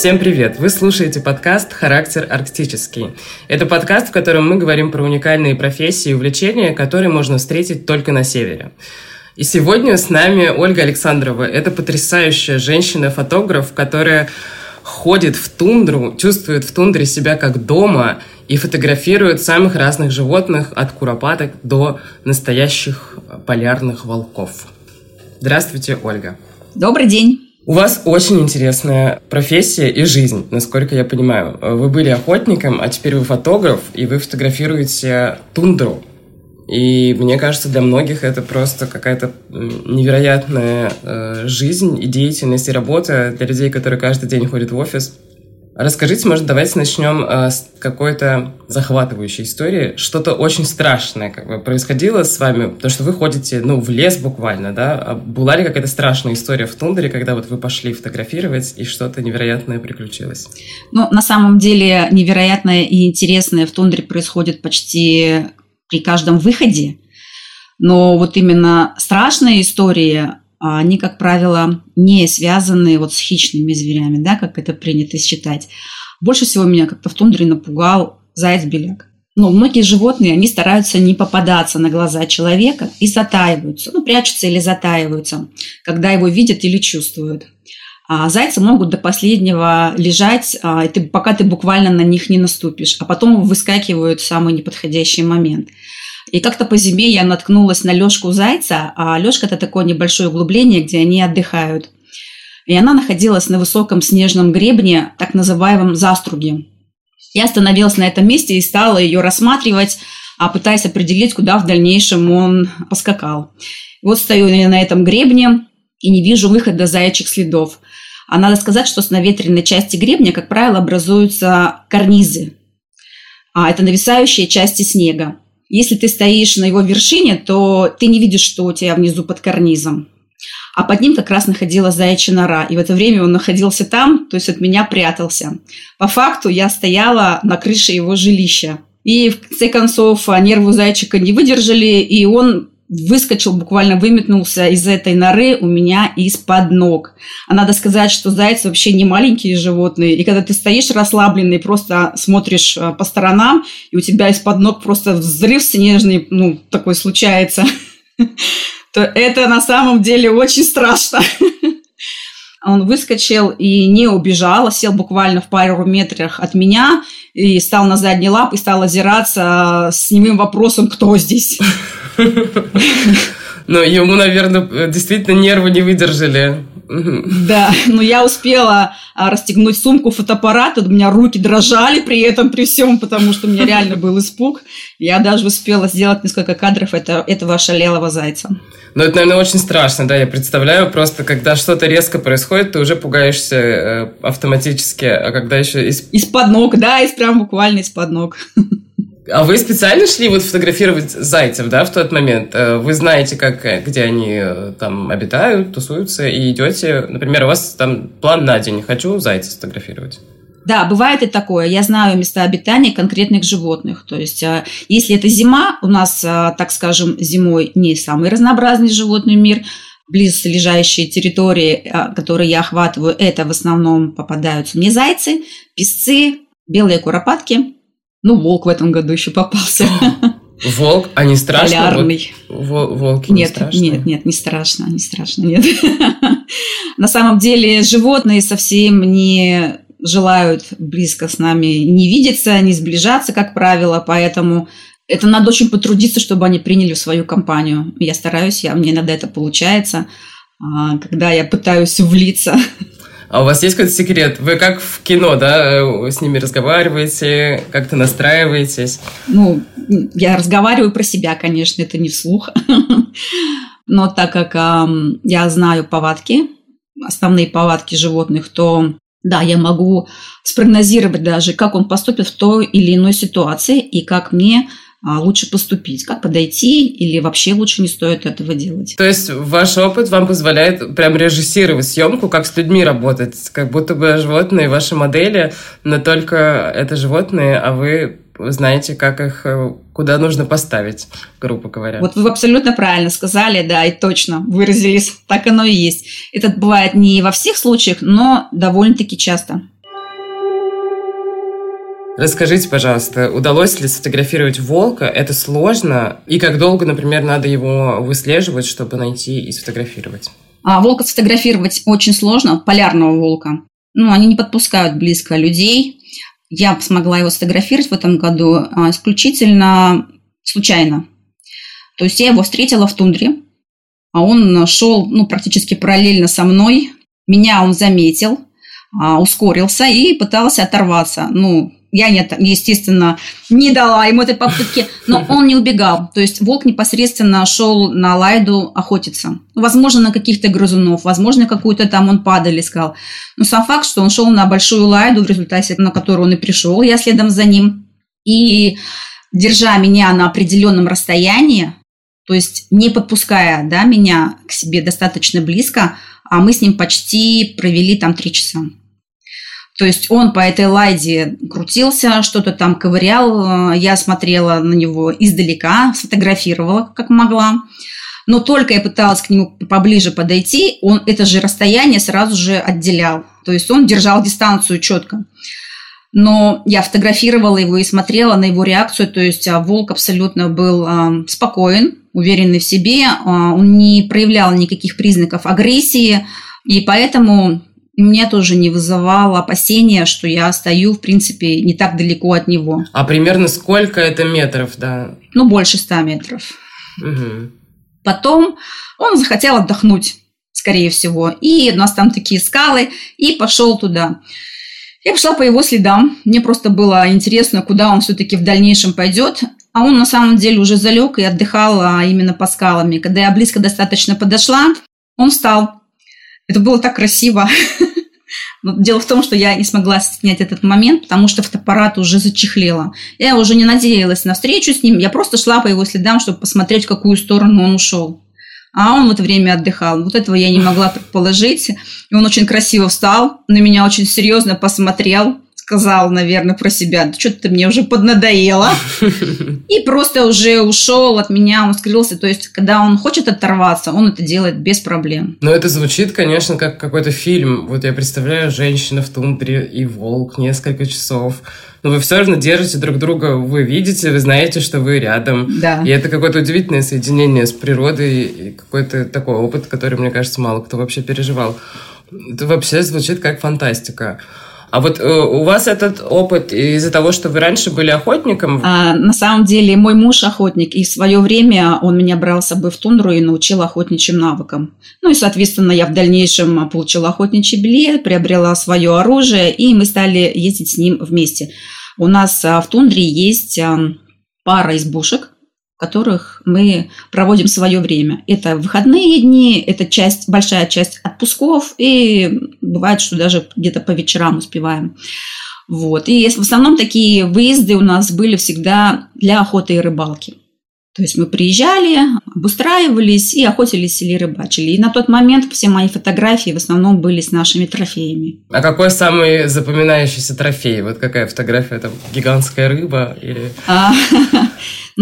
Всем привет! Вы слушаете подкаст «Характер арктический». Это подкаст, в котором мы говорим про уникальные профессии и увлечения, которые можно встретить только на севере. И сегодня с нами Ольга Александрова. Это потрясающая женщина-фотограф, которая ходит в тундру, чувствует в тундре себя как дома и фотографирует самых разных животных, от куропаток до настоящих полярных волков. Здравствуйте, Ольга. Добрый день. У вас очень интересная профессия и жизнь, насколько я понимаю. Вы были охотником, а теперь вы фотограф, и вы фотографируете тундру. И мне кажется, для многих это просто какая-то невероятная э, жизнь и деятельность и работа для людей, которые каждый день ходят в офис. Расскажите, может, давайте начнем э, с какой-то захватывающей истории. Что-то очень страшное как бы происходило с вами, потому что вы ходите, ну, в лес буквально, да? А была ли какая-то страшная история в тундре, когда вот вы пошли фотографировать, и что-то невероятное приключилось? Ну, на самом деле, невероятное и интересное в тундре происходит почти при каждом выходе. Но вот именно страшные истории, они, как правило, не связаны вот с хищными зверями, да, как это принято считать. Больше всего меня как-то в тундре напугал заяц-беляк. Но многие животные, они стараются не попадаться на глаза человека и затаиваются, ну, прячутся или затаиваются, когда его видят или чувствуют. А зайцы могут до последнего лежать, а, и ты, пока ты буквально на них не наступишь, а потом выскакивают в самый неподходящий момент. И как-то по зиме я наткнулась на лёжку зайца, а лёжка – это такое небольшое углубление, где они отдыхают. И она находилась на высоком снежном гребне, так называемом заструге. Я остановилась на этом месте и стала ее рассматривать, а пытаясь определить, куда в дальнейшем он поскакал. Вот стою я на этом гребне и не вижу выхода заячьих следов – а надо сказать, что с наветренной части гребня, как правило, образуются карнизы. А это нависающие части снега. Если ты стоишь на его вершине, то ты не видишь, что у тебя внизу под карнизом. А под ним как раз находилась заячья нора. И в это время он находился там, то есть от меня прятался. По факту я стояла на крыше его жилища. И в конце концов нервы зайчика не выдержали, и он выскочил, буквально выметнулся из этой норы у меня из-под ног. А надо сказать, что зайцы вообще не маленькие животные. И когда ты стоишь расслабленный, просто смотришь э, по сторонам, и у тебя из-под ног просто взрыв снежный, ну, такой случается, то это на самом деле очень страшно. Он выскочил и не убежал, сел буквально в пару метрах от меня и стал на задний лап и стал озираться с немым вопросом, кто здесь. Но ему, наверное, действительно нервы не выдержали. Да, но я успела а, расстегнуть сумку, фотоаппарат, у меня руки дрожали при этом, при всем, потому что у меня реально был испуг. Я даже успела сделать несколько кадров этого, этого ошалелого зайца. Ну, это, наверное, очень страшно, да, я представляю, просто когда что-то резко происходит, ты уже пугаешься э, автоматически, а когда еще... Из... Из-под ног, да, из прям буквально из-под ног. А вы специально шли вот фотографировать зайцев, да, в тот момент? Э, вы знаете, как, э, где они э, там обитают, тусуются, и идете, например, у вас там план на день, хочу зайца сфотографировать. Да, бывает и такое. Я знаю места обитания конкретных животных. То есть, если это зима, у нас, так скажем, зимой не самый разнообразный животный мир, близлежащие территории, которые я охватываю, это в основном попадаются мне зайцы, песцы, белые куропатки, ну, волк в этом году еще попался. Волк, а не страшно? Полярный. Вот, волки нет, не страшно? Нет, нет, не страшно, не страшно, нет. На самом деле животные совсем не желают близко с нами не видеться, не сближаться, как правило, поэтому это надо очень потрудиться, чтобы они приняли в свою компанию. Я стараюсь, я, мне иногда это получается, а, когда я пытаюсь влиться а у вас есть какой-то секрет? Вы как в кино, да, с ними разговариваете, как-то настраиваетесь? Ну, я разговариваю про себя, конечно, это не вслух. Но так как я знаю повадки, основные повадки животных, то да, я могу спрогнозировать даже, как он поступит в той или иной ситуации и как мне а, лучше поступить, как подойти или вообще лучше не стоит этого делать. То есть ваш опыт вам позволяет прям режиссировать съемку, как с людьми работать, как будто бы животные ваши модели, но только это животные, а вы знаете, как их, э, куда нужно поставить, грубо говоря. Вот вы абсолютно правильно сказали, да, и точно выразились, так оно и есть. Это бывает не во всех случаях, но довольно-таки часто. Расскажите, пожалуйста, удалось ли сфотографировать волка? Это сложно? И как долго, например, надо его выслеживать, чтобы найти и сфотографировать? А волка сфотографировать очень сложно, полярного волка. Ну, они не подпускают близко людей. Я смогла его сфотографировать в этом году а, исключительно случайно. То есть я его встретила в тундре, а он шел ну, практически параллельно со мной. Меня он заметил, а, ускорился и пытался оторваться. Ну, я, нет, естественно, не дала ему этой попытки, но он не убегал. То есть волк непосредственно шел на лайду охотиться. Возможно, на каких-то грызунов, возможно, какую-то там он падаль искал. Но сам факт, что он шел на большую лайду, в результате на которую он и пришел, я следом за ним. И держа меня на определенном расстоянии, то есть не подпуская да, меня к себе достаточно близко, а мы с ним почти провели там три часа. То есть он по этой лайде крутился, что-то там ковырял. Я смотрела на него издалека, сфотографировала, как могла. Но только я пыталась к нему поближе подойти, он это же расстояние сразу же отделял. То есть он держал дистанцию четко. Но я фотографировала его и смотрела на его реакцию. То есть а, волк абсолютно был э, спокоен, уверенный в себе. Э, он не проявлял никаких признаков агрессии. И поэтому меня тоже не вызывало опасения, что я стою, в принципе, не так далеко от него. А примерно сколько это метров, да? Ну, больше ста метров. Угу. Потом он захотел отдохнуть, скорее всего. И у нас там такие скалы, и пошел туда. Я пошла по его следам. Мне просто было интересно, куда он все-таки в дальнейшем пойдет. А он на самом деле уже залег и отдыхал а, именно по скалами. Когда я близко достаточно подошла, он встал. Это было так красиво. Но дело в том, что я не смогла снять этот момент, потому что фотоаппарат уже зачехлела. Я уже не надеялась на встречу с ним, я просто шла по его следам, чтобы посмотреть, в какую сторону он ушел. А он в это время отдыхал. Вот этого я не могла предположить. И он очень красиво встал, на меня очень серьезно посмотрел сказал, наверное, про себя, да что-то ты мне уже поднадоело. И просто уже ушел от меня, он скрылся. То есть, когда он хочет оторваться, он это делает без проблем. Но это звучит, конечно, как какой-то фильм. Вот я представляю, женщина в тундре и волк несколько часов. Но вы все равно держите друг друга, вы видите, вы знаете, что вы рядом. Да. И это какое-то удивительное соединение с природой и какой-то такой опыт, который, мне кажется, мало кто вообще переживал. Это вообще звучит как фантастика. А вот э, у вас этот опыт из-за того, что вы раньше были охотником? А, на самом деле мой муж охотник, и в свое время он меня брал с собой в тундру и научил охотничьим навыкам. Ну и, соответственно, я в дальнейшем получила охотничий билет, приобрела свое оружие, и мы стали ездить с ним вместе. У нас а, в тундре есть пара избушек, которых мы проводим свое время. Это выходные дни, это часть, большая часть отпусков, и бывает, что даже где-то по вечерам успеваем. Вот. И в основном такие выезды у нас были всегда для охоты и рыбалки. То есть мы приезжали, обустраивались и охотились или рыбачили. И на тот момент все мои фотографии в основном были с нашими трофеями. А какой самый запоминающийся трофей? Вот какая фотография? Это гигантская рыба или...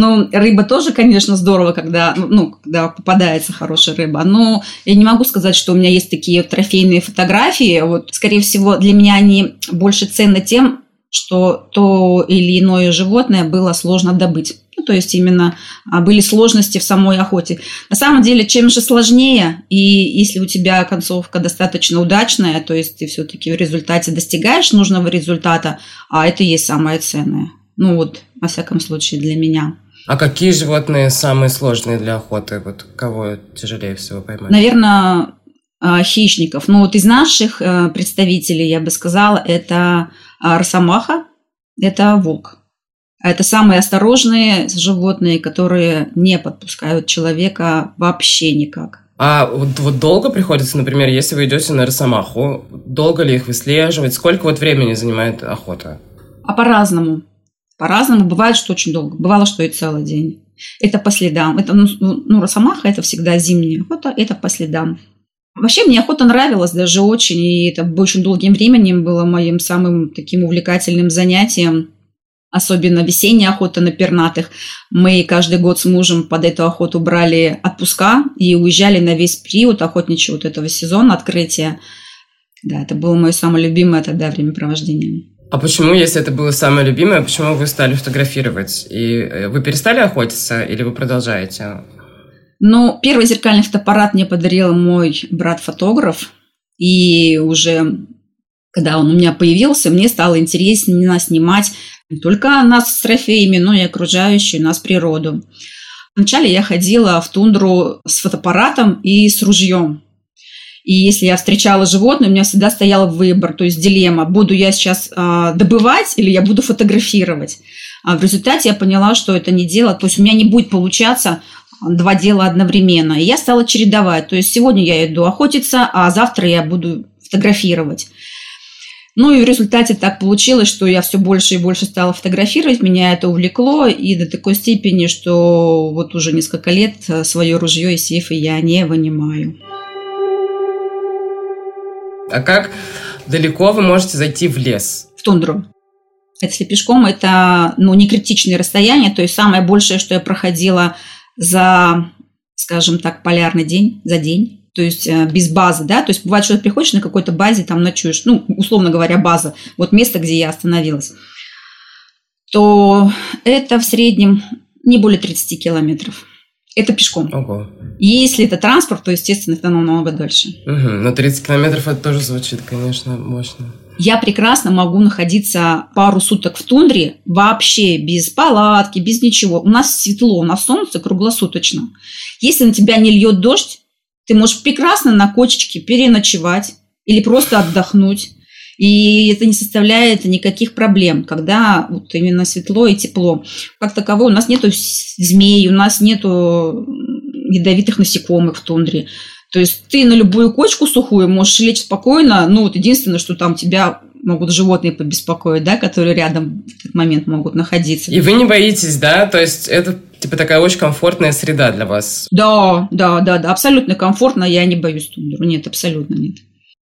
Ну, рыба тоже, конечно, здорово, когда, ну, когда попадается хорошая рыба. Но я не могу сказать, что у меня есть такие трофейные фотографии. Вот, скорее всего, для меня они больше ценны тем, что то или иное животное было сложно добыть. Ну, то есть именно а, были сложности в самой охоте. На самом деле, чем же сложнее, и если у тебя концовка достаточно удачная, то есть ты все-таки в результате достигаешь нужного результата, а это и есть самое ценное. Ну вот, во всяком случае, для меня. А какие животные самые сложные для охоты? Вот кого тяжелее всего поймать? Наверное, а, хищников. Ну вот из наших э, представителей, я бы сказала, это а, росомаха, это волк. Это самые осторожные животные, которые не подпускают человека вообще никак. А вот, вот долго приходится, например, если вы идете на росомаху, долго ли их выслеживать? Сколько вот времени занимает охота? А по-разному. По-разному. Бывает, что очень долго. Бывало, что и целый день. Это по следам. Это, ну, ну, росомаха – это всегда зимняя охота, это по следам. Вообще мне охота нравилась даже очень, и это очень долгим временем было моим самым таким увлекательным занятием. Особенно весенняя охота на пернатых. Мы каждый год с мужем под эту охоту брали отпуска и уезжали на весь период охотничьего вот этого сезона открытия. Да, это было мое самое любимое тогда времяпровождение. А почему, если это было самое любимое, почему вы стали фотографировать? И э, вы перестали охотиться или вы продолжаете? Ну, первый зеркальный фотоаппарат мне подарил мой брат-фотограф. И уже когда он у меня появился, мне стало интереснее снимать не только нас с трофеями, но и окружающую нас природу. Вначале я ходила в тундру с фотоаппаратом и с ружьем. И если я встречала животное, у меня всегда стоял выбор, то есть дилемма, буду я сейчас э, добывать или я буду фотографировать. А в результате я поняла, что это не дело, то есть у меня не будет получаться два дела одновременно. И я стала чередовать. То есть сегодня я иду охотиться, а завтра я буду фотографировать. Ну и в результате так получилось, что я все больше и больше стала фотографировать, меня это увлекло, и до такой степени, что вот уже несколько лет свое ружье и сейфы я не вынимаю. А как далеко вы можете зайти в лес? В тундру. Если пешком, это ну, не критичное расстояние. То есть самое большее, что я проходила за, скажем так, полярный день, за день. То есть э, без базы, да, то есть бывает, что ты приходишь на какой-то базе, там ночуешь, ну, условно говоря, база, вот место, где я остановилась, то это в среднем не более 30 километров. Это пешком. Ого. Если это транспорт, то, естественно, это намного дольше. Угу. Но 30 километров это тоже звучит, конечно, мощно. Я прекрасно могу находиться пару суток в тундре вообще без палатки, без ничего. У нас светло, у нас солнце круглосуточно. Если на тебя не льет дождь, ты можешь прекрасно на кочечке переночевать или просто отдохнуть. И это не составляет никаких проблем, когда вот именно светло и тепло. Как таково у нас нету змей, у нас нету ядовитых насекомых в тундре. То есть ты на любую кочку сухую можешь лечь спокойно. Ну, вот единственное, что там тебя могут животные побеспокоить, да, которые рядом в этот момент могут находиться. И вы не боитесь, да? То есть это типа такая очень комфортная среда для вас? Да, да, да, да, абсолютно комфортно. Я не боюсь тундру. Нет, абсолютно нет.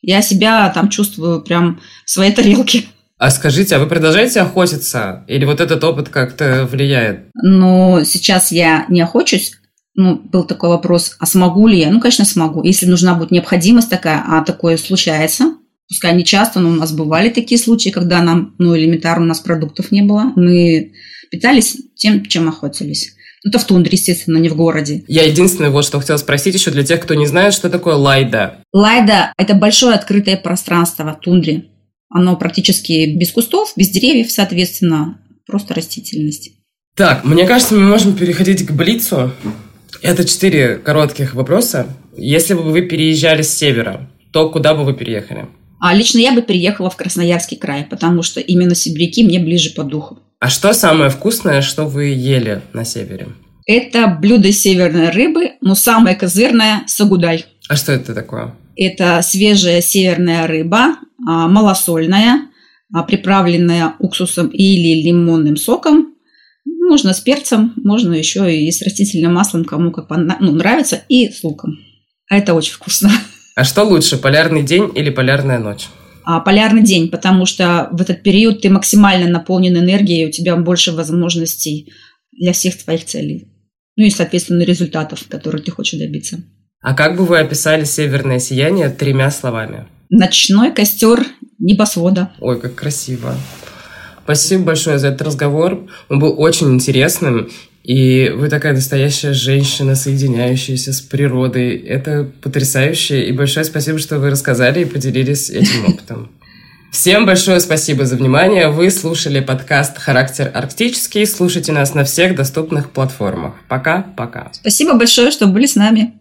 Я себя там чувствую прям в своей тарелке. А скажите, а вы продолжаете охотиться? Или вот этот опыт как-то влияет? Ну, сейчас я не охочусь. Ну, был такой вопрос, а смогу ли я? Ну, конечно, смогу. Если нужна будет необходимость такая, а такое случается, пускай не часто, но у нас бывали такие случаи, когда нам, ну, элементарно у нас продуктов не было. Мы питались тем, чем охотились. Это в тундре, естественно, не в городе. Я единственное, вот что хотела спросить еще для тех, кто не знает, что такое лайда. Лайда – это большое открытое пространство в тундре. Оно практически без кустов, без деревьев, соответственно, просто растительность. Так, мне кажется, мы можем переходить к Блицу. Это четыре коротких вопроса. Если бы вы переезжали с севера, то куда бы вы переехали? А лично я бы переехала в Красноярский край, потому что именно сибиряки мне ближе по духу. А что самое вкусное, что вы ели на севере? Это блюдо северной рыбы, но самое козырное – сагудай. А что это такое? Это свежая северная рыба, а, малосольная, а, приправленная уксусом или лимонным соком. Можно с перцем, можно еще и с растительным маслом, кому как ну, нравится, и с луком. А это очень вкусно. А что лучше, полярный день или полярная ночь? А, полярный день, потому что в этот период ты максимально наполнен энергией, у тебя больше возможностей для всех твоих целей. Ну и, соответственно, результатов, которые ты хочешь добиться. А как бы вы описали северное сияние тремя словами? Ночной костер небосвода. Ой, как красиво. Спасибо большое за этот разговор. Он был очень интересным. И вы такая настоящая женщина, соединяющаяся с природой. Это потрясающе. И большое спасибо, что вы рассказали и поделились этим опытом. Всем большое спасибо за внимание. Вы слушали подкаст «Характер арктический». Слушайте нас на всех доступных платформах. Пока-пока. Спасибо большое, что были с нами.